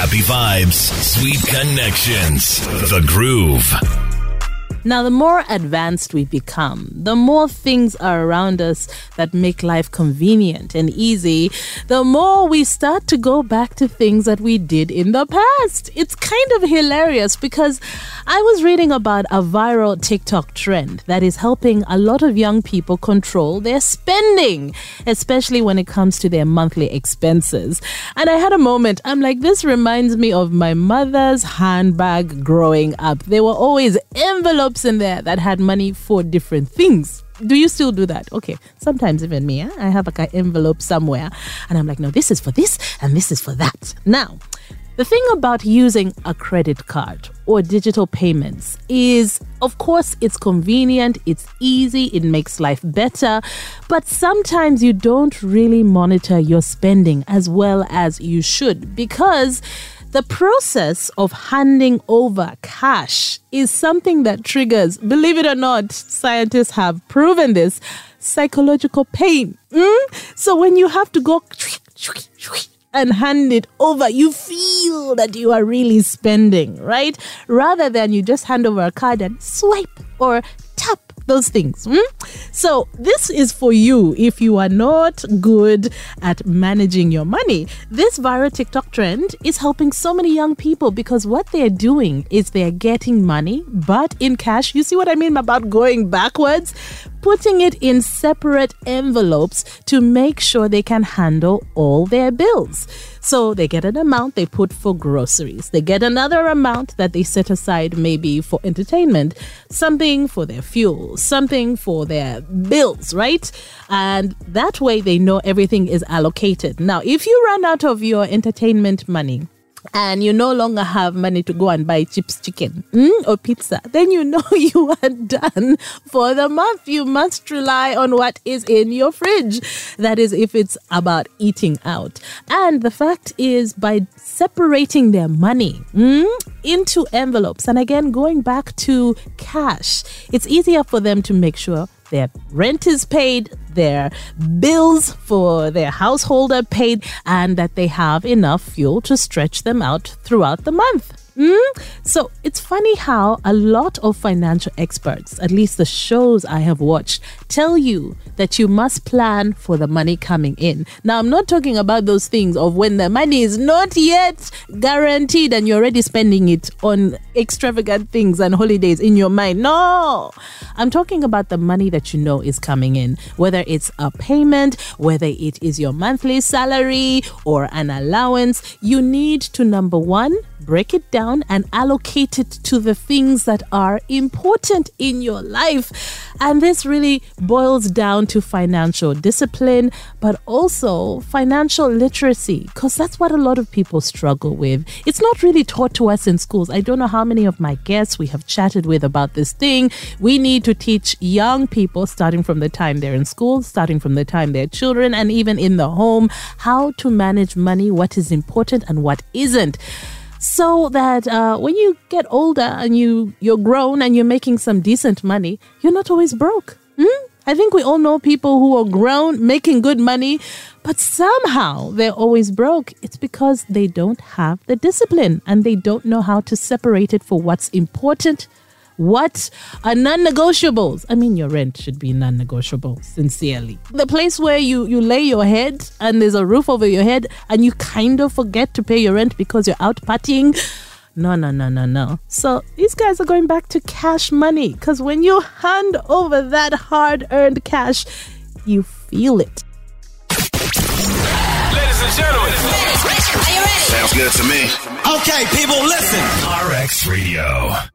Happy vibes, sweet connections. The Groove. Now, the more advanced we become, the more things are around us that make life convenient and easy, the more we start to go back to things that we did in the past. It's kind of hilarious because I was reading about a viral TikTok trend that is helping a lot of young people control their spending, especially when it comes to their monthly expenses. And I had a moment, I'm like, this reminds me of my mother's handbag growing up. There were always envelopes in there that had money for different things. Do you still do that? Okay. Sometimes even me, eh? I have like an envelope somewhere and I'm like, no, this is for this and this is for that. Now, the thing about using a credit card or digital payments is, of course, it's convenient, it's easy, it makes life better, but sometimes you don't really monitor your spending as well as you should because the process of handing over cash is something that triggers, believe it or not, scientists have proven this, psychological pain. Mm? So when you have to go and hand it over, you feel that you are really spending, right? Rather than you just hand over a card and swipe or tap those things. Hmm? So, this is for you if you are not good at managing your money. This viral TikTok trend is helping so many young people because what they're doing is they're getting money, but in cash. You see what I mean about going backwards? Putting it in separate envelopes to make sure they can handle all their bills. So they get an amount they put for groceries. They get another amount that they set aside maybe for entertainment, something for their fuel, something for their bills, right? And that way they know everything is allocated. Now, if you run out of your entertainment money, and you no longer have money to go and buy chips chicken mm, or pizza, then you know you are done for the month. You must rely on what is in your fridge. That is, if it's about eating out. And the fact is, by separating their money mm, into envelopes, and again, going back to cash, it's easier for them to make sure their rent is paid, their bills for their household are paid, and that they have enough fuel to stretch them out throughout the month. Mm? So it's funny how a lot of financial experts, at least the shows I have watched, tell you that you must plan for the money coming in. Now, I'm not talking about those things of when the money is not yet guaranteed and you're already spending it on extravagant things and holidays in your mind. No, I'm talking about the money that you know is coming in, whether it's a payment, whether it is your monthly salary or an allowance. You need to, number one, break it down and allocate it to the things that are important in your life. And this really boils down to financial discipline, but also financial literacy, because that's what a lot of people struggle with. It's not really taught to us in schools. I don't know how many of my guests we have chatted with about this thing. We need to teach young people, starting from the time they're in school, starting from the time they're children, and even in the home, how to manage money, what is important and what isn't so that uh, when you get older and you you're grown and you're making some decent money, you're not always broke. Hmm? I think we all know people who are grown, making good money, but somehow they're always broke. It's because they don't have the discipline and they don't know how to separate it for what's important what are non-negotiables? I mean, your rent should be non-negotiable. Sincerely, the place where you you lay your head and there's a roof over your head, and you kind of forget to pay your rent because you're out partying. No, no, no, no, no. So these guys are going back to cash money because when you hand over that hard-earned cash, you feel it. Ladies and gentlemen, are you ready? Sounds good to me. Okay, people, listen. RX Radio.